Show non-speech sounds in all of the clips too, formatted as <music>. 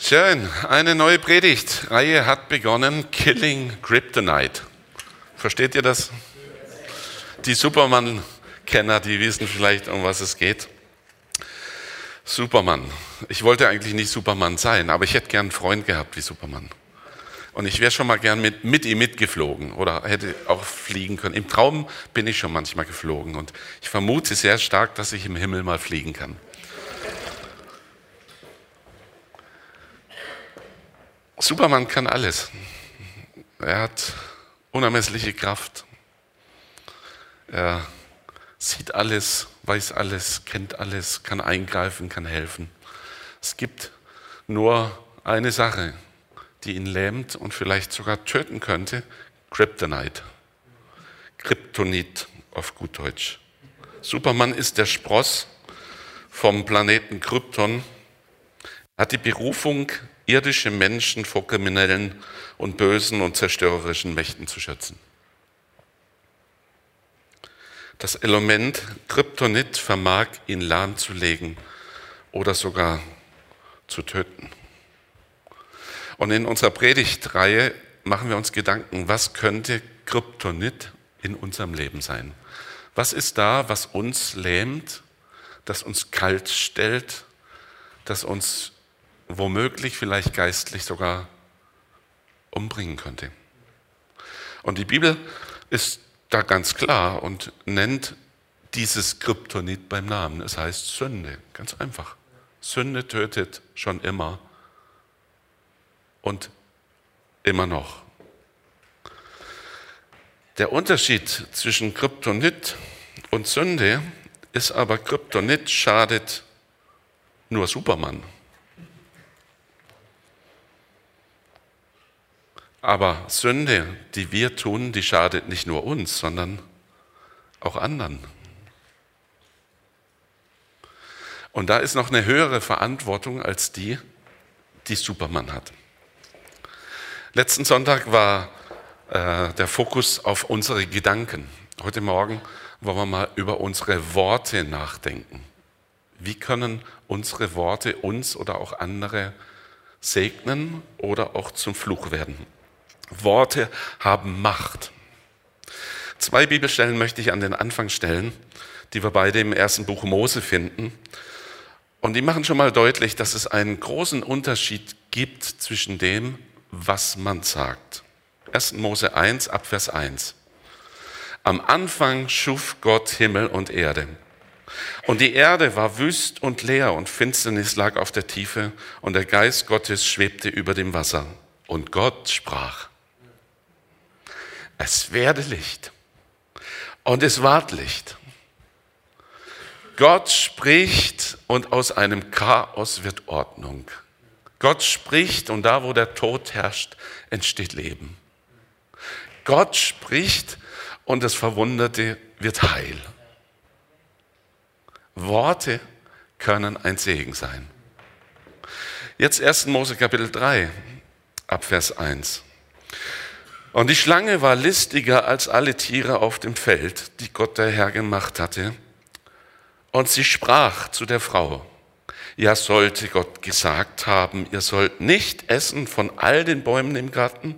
Schön, eine neue Predigtreihe hat begonnen, Killing Kryptonite. Versteht ihr das? Die Superman-Kenner, die wissen vielleicht, um was es geht. Superman. Ich wollte eigentlich nicht Superman sein, aber ich hätte gern einen Freund gehabt wie Superman. Und ich wäre schon mal gern mit, mit ihm mitgeflogen oder hätte auch fliegen können. Im Traum bin ich schon manchmal geflogen und ich vermute sehr stark, dass ich im Himmel mal fliegen kann. Superman kann alles. Er hat unermessliche Kraft. Er sieht alles, weiß alles, kennt alles, kann eingreifen, kann helfen. Es gibt nur eine Sache, die ihn lähmt und vielleicht sogar töten könnte, Kryptonite. Kryptonit auf gut Deutsch. Superman ist der Spross vom Planeten Krypton, hat die Berufung, irdische Menschen vor kriminellen und bösen und zerstörerischen Mächten zu schützen. Das Element Kryptonit vermag ihn lahmzulegen oder sogar zu töten. Und in unserer Predigtreihe machen wir uns Gedanken, was könnte Kryptonit in unserem Leben sein? Was ist da, was uns lähmt, das uns kalt stellt, das uns womöglich vielleicht geistlich sogar umbringen könnte. Und die Bibel ist da ganz klar und nennt dieses Kryptonit beim Namen. Es heißt Sünde, ganz einfach. Sünde tötet schon immer und immer noch. Der Unterschied zwischen Kryptonit und Sünde ist aber, Kryptonit schadet nur Superman. Aber Sünde, die wir tun, die schadet nicht nur uns, sondern auch anderen. Und da ist noch eine höhere Verantwortung als die, die Superman hat. Letzten Sonntag war äh, der Fokus auf unsere Gedanken. Heute Morgen wollen wir mal über unsere Worte nachdenken. Wie können unsere Worte uns oder auch andere segnen oder auch zum Fluch werden? Worte haben Macht. Zwei Bibelstellen möchte ich an den Anfang stellen, die wir beide im ersten Buch Mose finden. Und die machen schon mal deutlich, dass es einen großen Unterschied gibt zwischen dem, was man sagt. 1. Mose 1, Abvers 1. Am Anfang schuf Gott Himmel und Erde. Und die Erde war wüst und leer und Finsternis lag auf der Tiefe und der Geist Gottes schwebte über dem Wasser. Und Gott sprach, es werde Licht. Und es ward Licht. Gott spricht und aus einem Chaos wird Ordnung. Gott spricht und da, wo der Tod herrscht, entsteht Leben. Gott spricht und das Verwunderte wird heil. Worte können ein Segen sein. Jetzt 1. Mose Kapitel 3, Abvers 1. Und die Schlange war listiger als alle Tiere auf dem Feld, die Gott der Herr gemacht hatte. Und sie sprach zu der Frau, ja sollte Gott gesagt haben, ihr sollt nicht essen von all den Bäumen im Garten?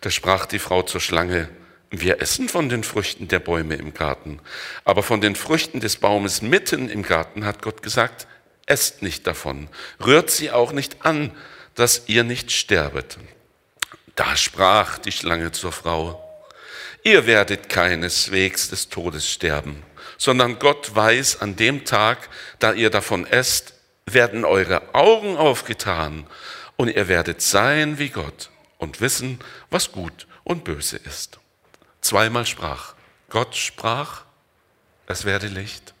Da sprach die Frau zur Schlange, wir essen von den Früchten der Bäume im Garten, aber von den Früchten des Baumes mitten im Garten hat Gott gesagt, esst nicht davon, rührt sie auch nicht an, dass ihr nicht sterbet. Da sprach die Schlange zur Frau, ihr werdet keineswegs des Todes sterben, sondern Gott weiß, an dem Tag, da ihr davon esst, werden eure Augen aufgetan und ihr werdet sein wie Gott und wissen, was gut und böse ist. Zweimal sprach, Gott sprach, es werde Licht.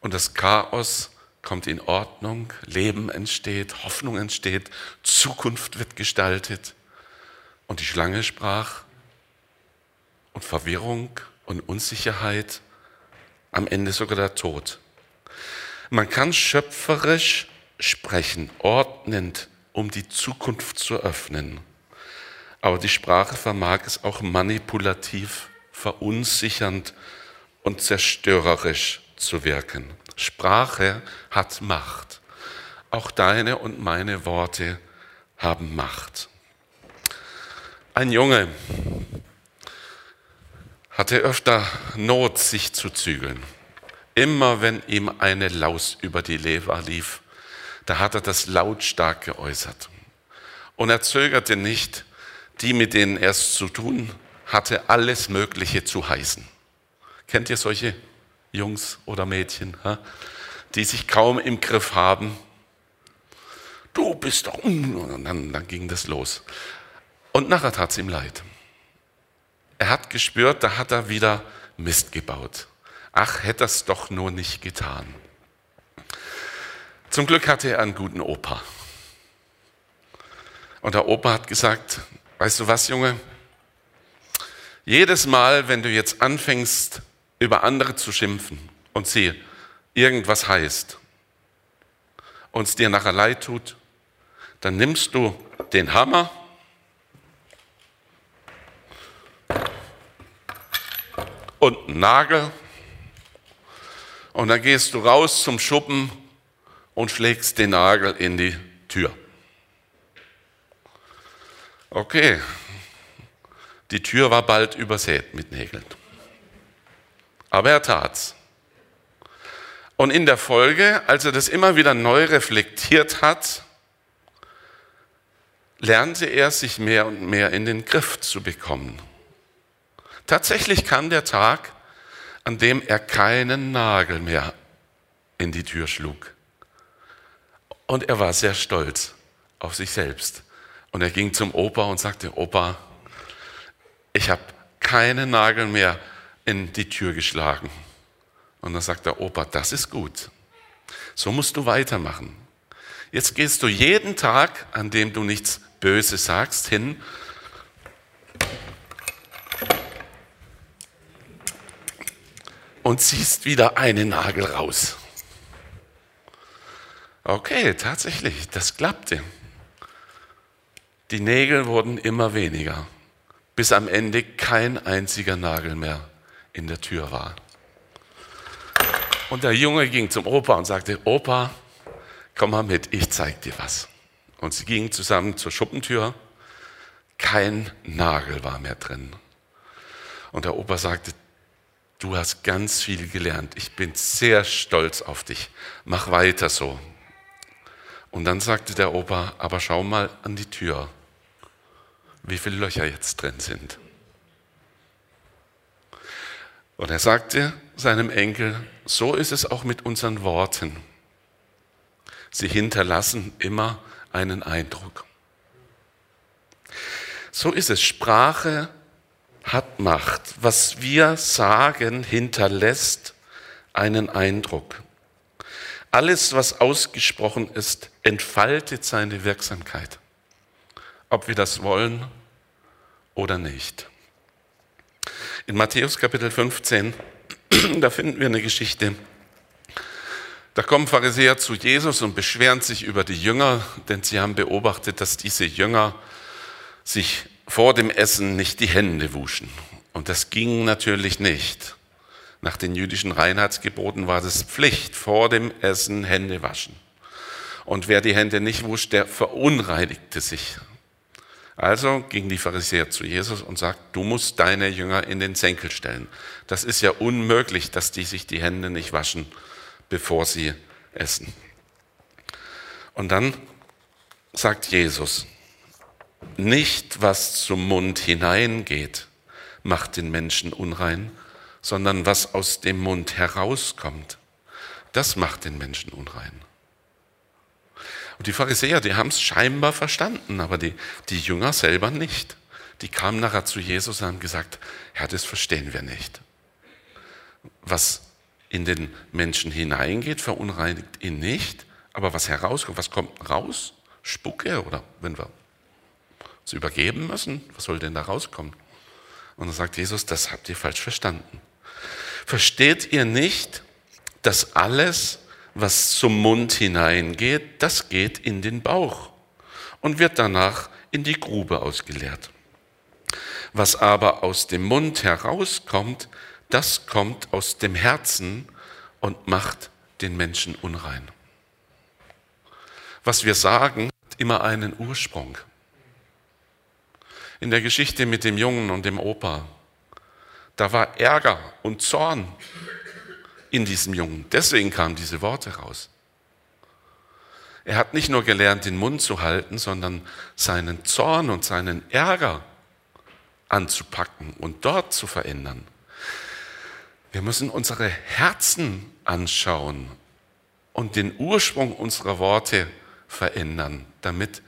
Und das Chaos kommt in Ordnung, Leben entsteht, Hoffnung entsteht, Zukunft wird gestaltet. Und die Schlange sprach und Verwirrung und Unsicherheit, am Ende sogar der Tod. Man kann schöpferisch sprechen, ordnend, um die Zukunft zu öffnen. Aber die Sprache vermag es auch manipulativ, verunsichernd und zerstörerisch zu wirken. Sprache hat Macht. auch deine und meine Worte haben Macht. Ein Junge hatte öfter Not, sich zu zügeln. Immer wenn ihm eine Laus über die Leber lief, da hat er das lautstark geäußert. Und er zögerte nicht, die, mit denen er es zu tun hatte, alles Mögliche zu heißen. Kennt ihr solche Jungs oder Mädchen, die sich kaum im Griff haben? Du bist doch. Und dann, dann ging das los. Und nachher tat es ihm leid. Er hat gespürt, da hat er wieder Mist gebaut. Ach, hätte er es doch nur nicht getan. Zum Glück hatte er einen guten Opa. Und der Opa hat gesagt, weißt du was, Junge? Jedes Mal, wenn du jetzt anfängst, über andere zu schimpfen und sie irgendwas heißt und es dir nachher leid tut, dann nimmst du den Hammer und einen Nagel und dann gehst du raus zum Schuppen und schlägst den Nagel in die Tür. Okay, die Tür war bald übersät mit Nägeln. Aber er tat's. Und in der Folge, als er das immer wieder neu reflektiert hat, lernte er sich mehr und mehr in den Griff zu bekommen. Tatsächlich kam der Tag, an dem er keinen Nagel mehr in die Tür schlug. Und er war sehr stolz auf sich selbst. Und er ging zum Opa und sagte, Opa, ich habe keinen Nagel mehr in die Tür geschlagen. Und dann sagt der Opa, das ist gut. So musst du weitermachen. Jetzt gehst du jeden Tag, an dem du nichts Böses sagst, hin und ziehst wieder einen Nagel raus. Okay, tatsächlich, das klappte. Die Nägel wurden immer weniger, bis am Ende kein einziger Nagel mehr in der Tür war. Und der Junge ging zum Opa und sagte, Opa, komm mal mit, ich zeig dir was. Und sie gingen zusammen zur Schuppentür. Kein Nagel war mehr drin. Und der Opa sagte, du hast ganz viel gelernt. Ich bin sehr stolz auf dich. Mach weiter so. Und dann sagte der Opa, aber schau mal an die Tür, wie viele Löcher jetzt drin sind. Und er sagte seinem Enkel, so ist es auch mit unseren Worten. Sie hinterlassen immer einen Eindruck. So ist es. Sprache hat Macht. Was wir sagen, hinterlässt einen Eindruck. Alles, was ausgesprochen ist, entfaltet seine Wirksamkeit, ob wir das wollen oder nicht. In Matthäus Kapitel 15, <clears throat> da finden wir eine Geschichte, da kommen Pharisäer zu Jesus und beschweren sich über die Jünger, denn sie haben beobachtet, dass diese Jünger sich vor dem Essen nicht die Hände wuschen. Und das ging natürlich nicht. Nach den jüdischen Reinheitsgeboten war das Pflicht, vor dem Essen Hände waschen. Und wer die Hände nicht wusch, der verunreinigte sich. Also ging die Pharisäer zu Jesus und sagt, du musst deine Jünger in den Senkel stellen. Das ist ja unmöglich, dass die sich die Hände nicht waschen bevor sie essen. Und dann sagt Jesus, nicht was zum Mund hineingeht, macht den Menschen unrein, sondern was aus dem Mund herauskommt, das macht den Menschen unrein. Und die Pharisäer, die haben es scheinbar verstanden, aber die, die Jünger selber nicht. Die kamen nachher zu Jesus und haben gesagt, Herr, das verstehen wir nicht. Was in den Menschen hineingeht, verunreinigt ihn nicht. Aber was herauskommt, was kommt raus? Spucke oder wenn wir uns übergeben müssen, was soll denn da rauskommen? Und dann sagt Jesus, das habt ihr falsch verstanden. Versteht ihr nicht, dass alles, was zum Mund hineingeht, das geht in den Bauch und wird danach in die Grube ausgeleert. Was aber aus dem Mund herauskommt, das kommt aus dem Herzen und macht den Menschen unrein. was wir sagen, hat immer einen Ursprung. In der Geschichte mit dem Jungen und dem Opa, da war Ärger und Zorn in diesem Jungen. Deswegen kamen diese Worte raus. Er hat nicht nur gelernt, den Mund zu halten, sondern seinen Zorn und seinen Ärger anzupacken und dort zu verändern. Wir müssen unsere Herzen anschauen und den Ursprung unserer Worte verändern, damit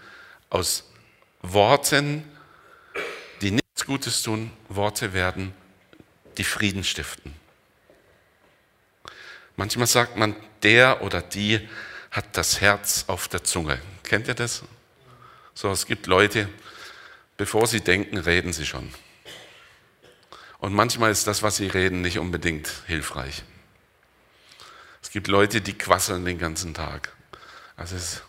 aus Worten, die nichts Gutes tun, Worte werden, die Frieden stiften. Manchmal sagt man, der oder die hat das Herz auf der Zunge. Kennt ihr das? So, es gibt Leute, bevor sie denken, reden sie schon. Und manchmal ist das, was sie reden, nicht unbedingt hilfreich. Es gibt Leute, die quasseln den ganzen Tag. Also es,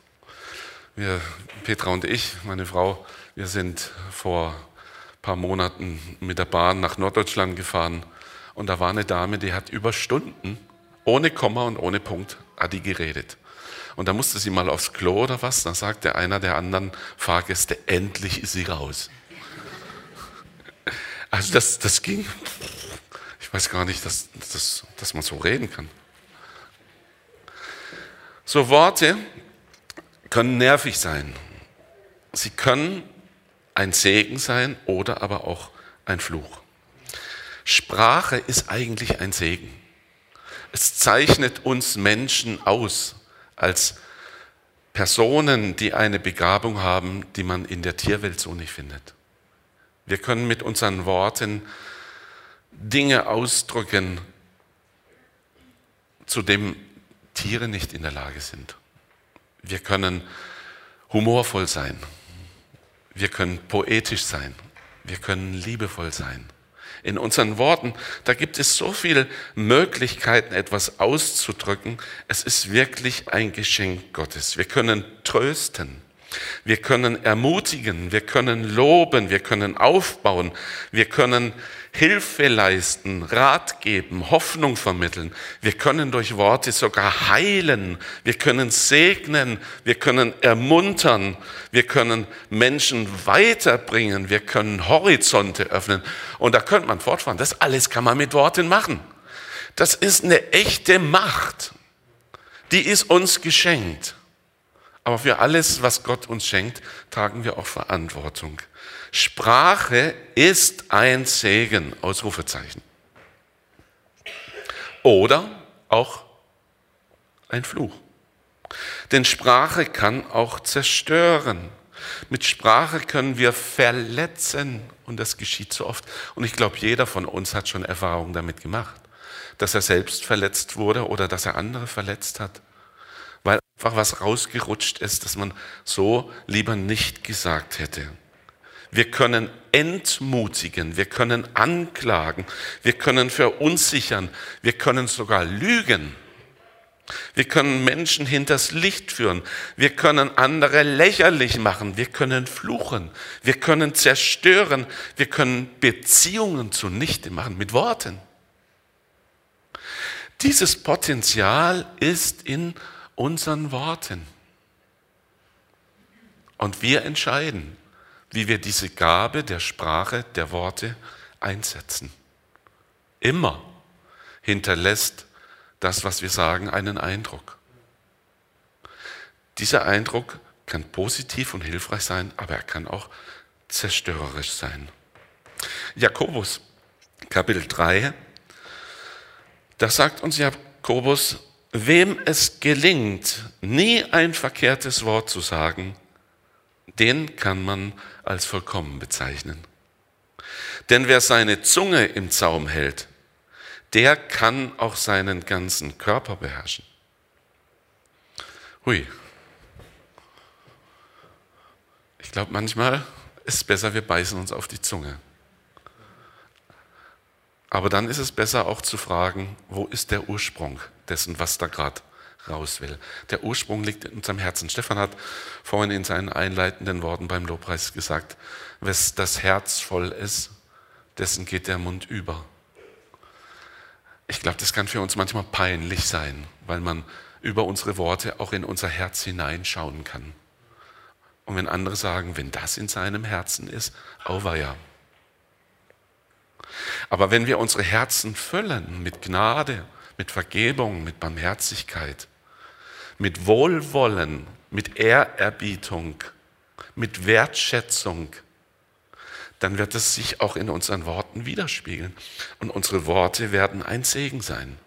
wir, Petra und ich, meine Frau, wir sind vor ein paar Monaten mit der Bahn nach Norddeutschland gefahren und da war eine Dame, die hat über Stunden ohne Komma und ohne Punkt hat die geredet. Und da musste sie mal aufs Klo oder was. Dann sagte einer der anderen Fahrgäste, endlich ist sie raus. Also das, das ging. Ich weiß gar nicht, dass, dass, dass man so reden kann. So Worte können nervig sein. Sie können ein Segen sein oder aber auch ein Fluch. Sprache ist eigentlich ein Segen. Es zeichnet uns Menschen aus als Personen, die eine Begabung haben, die man in der Tierwelt so nicht findet. Wir können mit unseren Worten Dinge ausdrücken, zu dem Tiere nicht in der Lage sind. Wir können humorvoll sein. Wir können poetisch sein. Wir können liebevoll sein in unseren Worten, da gibt es so viele Möglichkeiten, etwas auszudrücken. Es ist wirklich ein Geschenk Gottes. Wir können trösten. Wir können ermutigen, wir können loben, wir können aufbauen, wir können Hilfe leisten, Rat geben, Hoffnung vermitteln. Wir können durch Worte sogar heilen, wir können segnen, wir können ermuntern, wir können Menschen weiterbringen, wir können Horizonte öffnen. Und da könnte man fortfahren. Das alles kann man mit Worten machen. Das ist eine echte Macht. Die ist uns geschenkt. Aber für alles, was Gott uns schenkt, tragen wir auch Verantwortung. Sprache ist ein Segen, Ausrufezeichen. Oder auch ein Fluch. Denn Sprache kann auch zerstören. Mit Sprache können wir verletzen und das geschieht so oft. Und ich glaube, jeder von uns hat schon Erfahrungen damit gemacht, dass er selbst verletzt wurde oder dass er andere verletzt hat weil einfach was rausgerutscht ist, das man so lieber nicht gesagt hätte. Wir können entmutigen, wir können anklagen, wir können verunsichern, wir können sogar lügen. Wir können Menschen hinters Licht führen. Wir können andere lächerlich machen. Wir können fluchen. Wir können zerstören. Wir können Beziehungen zunichte machen mit Worten. Dieses Potenzial ist in unseren Worten. Und wir entscheiden, wie wir diese Gabe der Sprache, der Worte einsetzen. Immer hinterlässt das, was wir sagen, einen Eindruck. Dieser Eindruck kann positiv und hilfreich sein, aber er kann auch zerstörerisch sein. Jakobus, Kapitel 3, da sagt uns Jakobus, Wem es gelingt, nie ein verkehrtes Wort zu sagen, den kann man als vollkommen bezeichnen. Denn wer seine Zunge im Zaum hält, der kann auch seinen ganzen Körper beherrschen. Hui. Ich glaube, manchmal ist es besser, wir beißen uns auf die Zunge. Aber dann ist es besser auch zu fragen, wo ist der Ursprung dessen, was da gerade raus will. Der Ursprung liegt in unserem Herzen. Stefan hat vorhin in seinen einleitenden Worten beim Lobpreis gesagt, was das Herz voll ist, dessen geht der Mund über. Ich glaube, das kann für uns manchmal peinlich sein, weil man über unsere Worte auch in unser Herz hineinschauen kann. Und wenn andere sagen, wenn das in seinem Herzen ist, auweia. Aber wenn wir unsere Herzen füllen mit Gnade, mit Vergebung, mit Barmherzigkeit, mit Wohlwollen, mit Ehrerbietung, mit Wertschätzung, dann wird es sich auch in unseren Worten widerspiegeln. Und unsere Worte werden ein Segen sein.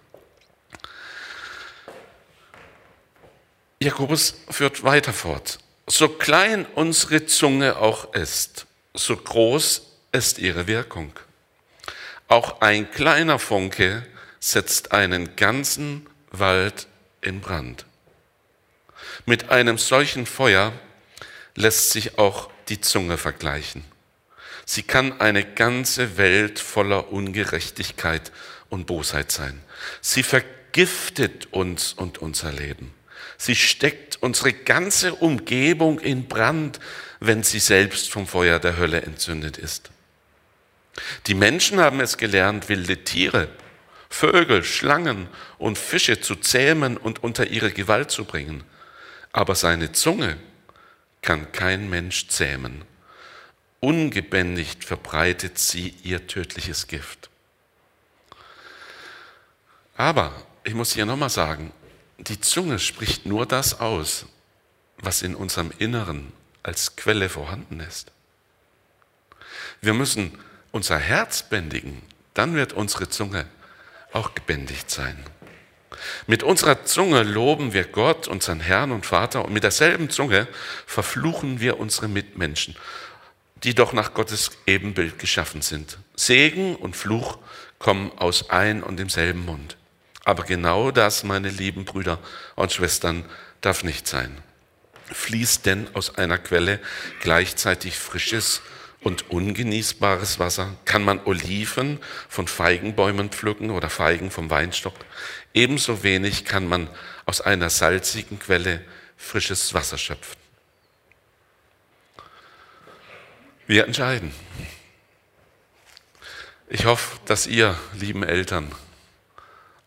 Jakobus führt weiter fort. So klein unsere Zunge auch ist, so groß ist ihre Wirkung. Auch ein kleiner Funke setzt einen ganzen Wald in Brand. Mit einem solchen Feuer lässt sich auch die Zunge vergleichen. Sie kann eine ganze Welt voller Ungerechtigkeit und Bosheit sein. Sie vergiftet uns und unser Leben. Sie steckt unsere ganze Umgebung in Brand, wenn sie selbst vom Feuer der Hölle entzündet ist. Die Menschen haben es gelernt, wilde Tiere, Vögel, Schlangen und Fische zu zähmen und unter ihre Gewalt zu bringen. Aber seine Zunge kann kein Mensch zähmen. Ungebändigt verbreitet sie ihr tödliches Gift. Aber ich muss hier nochmal sagen, die Zunge spricht nur das aus, was in unserem Inneren als Quelle vorhanden ist. Wir müssen unser Herz bändigen, dann wird unsere Zunge auch gebändigt sein. Mit unserer Zunge loben wir Gott, unseren Herrn und Vater, und mit derselben Zunge verfluchen wir unsere Mitmenschen, die doch nach Gottes Ebenbild geschaffen sind. Segen und Fluch kommen aus ein und demselben Mund. Aber genau das, meine lieben Brüder und Schwestern, darf nicht sein. Fließt denn aus einer Quelle gleichzeitig frisches und ungenießbares Wasser? Kann man Oliven von Feigenbäumen pflücken oder Feigen vom Weinstock? Ebenso wenig kann man aus einer salzigen Quelle frisches Wasser schöpfen. Wir entscheiden. Ich hoffe, dass ihr, lieben Eltern,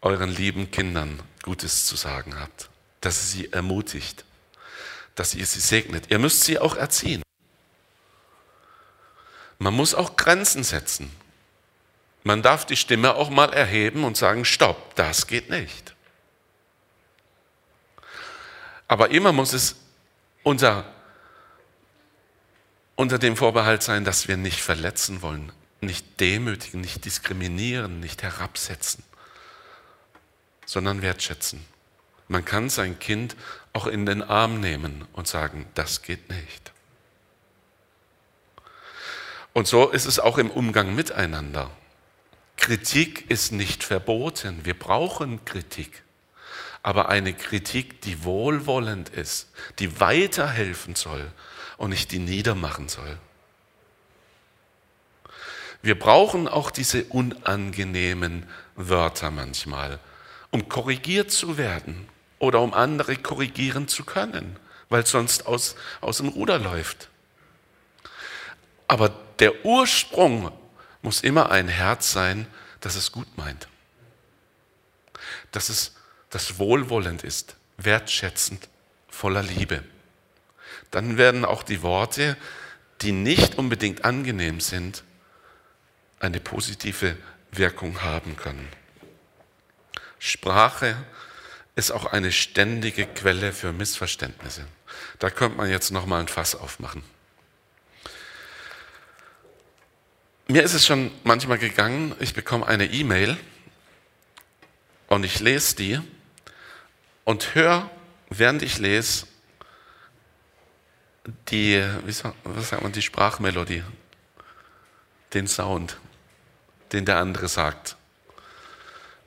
euren lieben Kindern Gutes zu sagen habt, dass ihr sie ermutigt, dass ihr sie segnet. Ihr müsst sie auch erziehen. Man muss auch Grenzen setzen. Man darf die Stimme auch mal erheben und sagen, stopp, das geht nicht. Aber immer muss es unter, unter dem Vorbehalt sein, dass wir nicht verletzen wollen, nicht demütigen, nicht diskriminieren, nicht herabsetzen sondern wertschätzen. Man kann sein Kind auch in den Arm nehmen und sagen, das geht nicht. Und so ist es auch im Umgang miteinander. Kritik ist nicht verboten. Wir brauchen Kritik. Aber eine Kritik, die wohlwollend ist, die weiterhelfen soll und nicht die niedermachen soll. Wir brauchen auch diese unangenehmen Wörter manchmal, um korrigiert zu werden oder um andere korrigieren zu können, weil sonst aus, aus dem Ruder läuft. Aber der Ursprung muss immer ein Herz sein, das es gut meint, dass es das wohlwollend ist, wertschätzend, voller Liebe. Dann werden auch die Worte, die nicht unbedingt angenehm sind, eine positive Wirkung haben können. Sprache ist auch eine ständige Quelle für Missverständnisse. Da könnte man jetzt noch mal ein Fass aufmachen. Mir ist es schon manchmal gegangen, ich bekomme eine E-Mail und ich lese die und höre, während ich lese, die, wie sagt, was sagt man, die Sprachmelodie, den Sound, den der andere sagt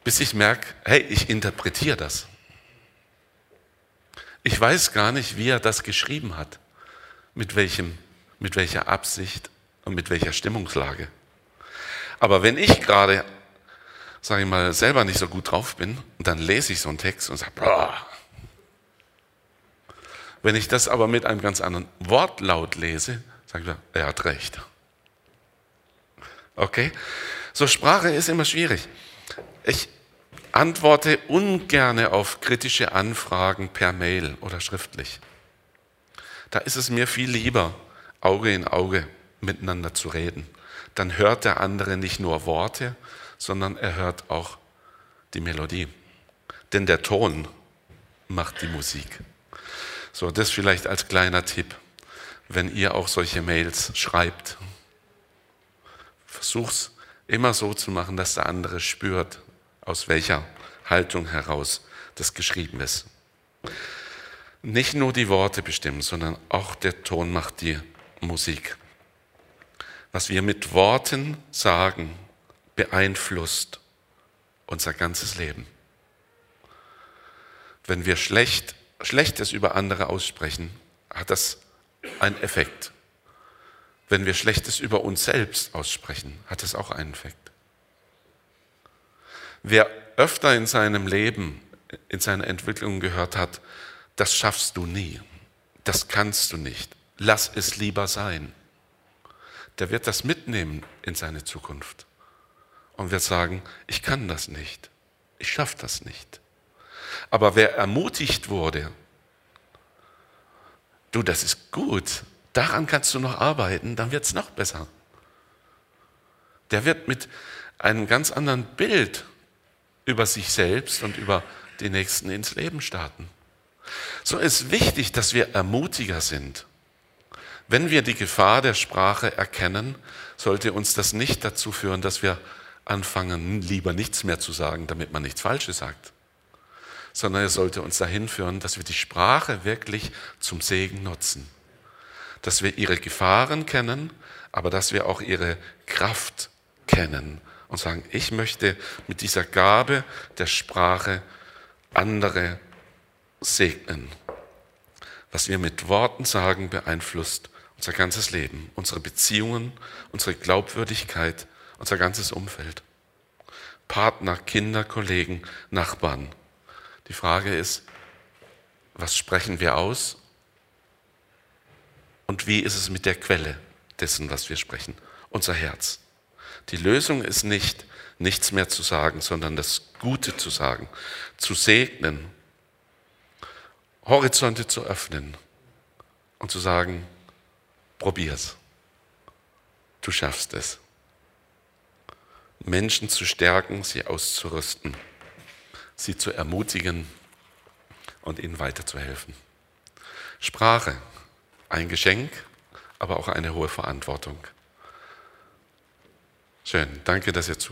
bis ich merke, hey, ich interpretiere das. Ich weiß gar nicht, wie er das geschrieben hat, mit, welchem, mit welcher Absicht und mit welcher Stimmungslage. Aber wenn ich gerade, sage ich mal, selber nicht so gut drauf bin, dann lese ich so einen Text und sage, boah. Wenn ich das aber mit einem ganz anderen Wortlaut lese, sage ich, er hat recht. Okay? So Sprache ist immer schwierig. Ich, antworte ungerne auf kritische Anfragen per Mail oder schriftlich. Da ist es mir viel lieber, Auge in Auge miteinander zu reden. Dann hört der andere nicht nur Worte, sondern er hört auch die Melodie. Denn der Ton macht die Musik. So, das vielleicht als kleiner Tipp, wenn ihr auch solche Mails schreibt. Versuch's immer so zu machen, dass der andere spürt, aus welcher Haltung heraus das geschrieben ist. Nicht nur die Worte bestimmen, sondern auch der Ton macht die Musik. Was wir mit Worten sagen, beeinflusst unser ganzes Leben. Wenn wir schlecht, Schlechtes über andere aussprechen, hat das einen Effekt. Wenn wir Schlechtes über uns selbst aussprechen, hat das auch einen Effekt. Wer öfter in seinem Leben, in seiner Entwicklung gehört hat, das schaffst du nie, das kannst du nicht, lass es lieber sein, der wird das mitnehmen in seine Zukunft und wird sagen, ich kann das nicht, ich schaffe das nicht. Aber wer ermutigt wurde, du, das ist gut, daran kannst du noch arbeiten, dann wird es noch besser. Der wird mit einem ganz anderen Bild über sich selbst und über die Nächsten ins Leben starten. So ist wichtig, dass wir Ermutiger sind. Wenn wir die Gefahr der Sprache erkennen, sollte uns das nicht dazu führen, dass wir anfangen, lieber nichts mehr zu sagen, damit man nichts Falsches sagt, sondern es sollte uns dahin führen, dass wir die Sprache wirklich zum Segen nutzen, dass wir ihre Gefahren kennen, aber dass wir auch ihre Kraft kennen und sagen, ich möchte mit dieser Gabe der Sprache andere segnen. Was wir mit Worten sagen, beeinflusst unser ganzes Leben, unsere Beziehungen, unsere Glaubwürdigkeit, unser ganzes Umfeld. Partner, Kinder, Kollegen, Nachbarn. Die Frage ist, was sprechen wir aus und wie ist es mit der Quelle dessen, was wir sprechen? Unser Herz. Die Lösung ist nicht, nichts mehr zu sagen, sondern das Gute zu sagen, zu segnen, Horizonte zu öffnen und zu sagen, probier's. Du schaffst es. Menschen zu stärken, sie auszurüsten, sie zu ermutigen und ihnen weiterzuhelfen. Sprache, ein Geschenk, aber auch eine hohe Verantwortung. Schön, danke, dass ihr zugehört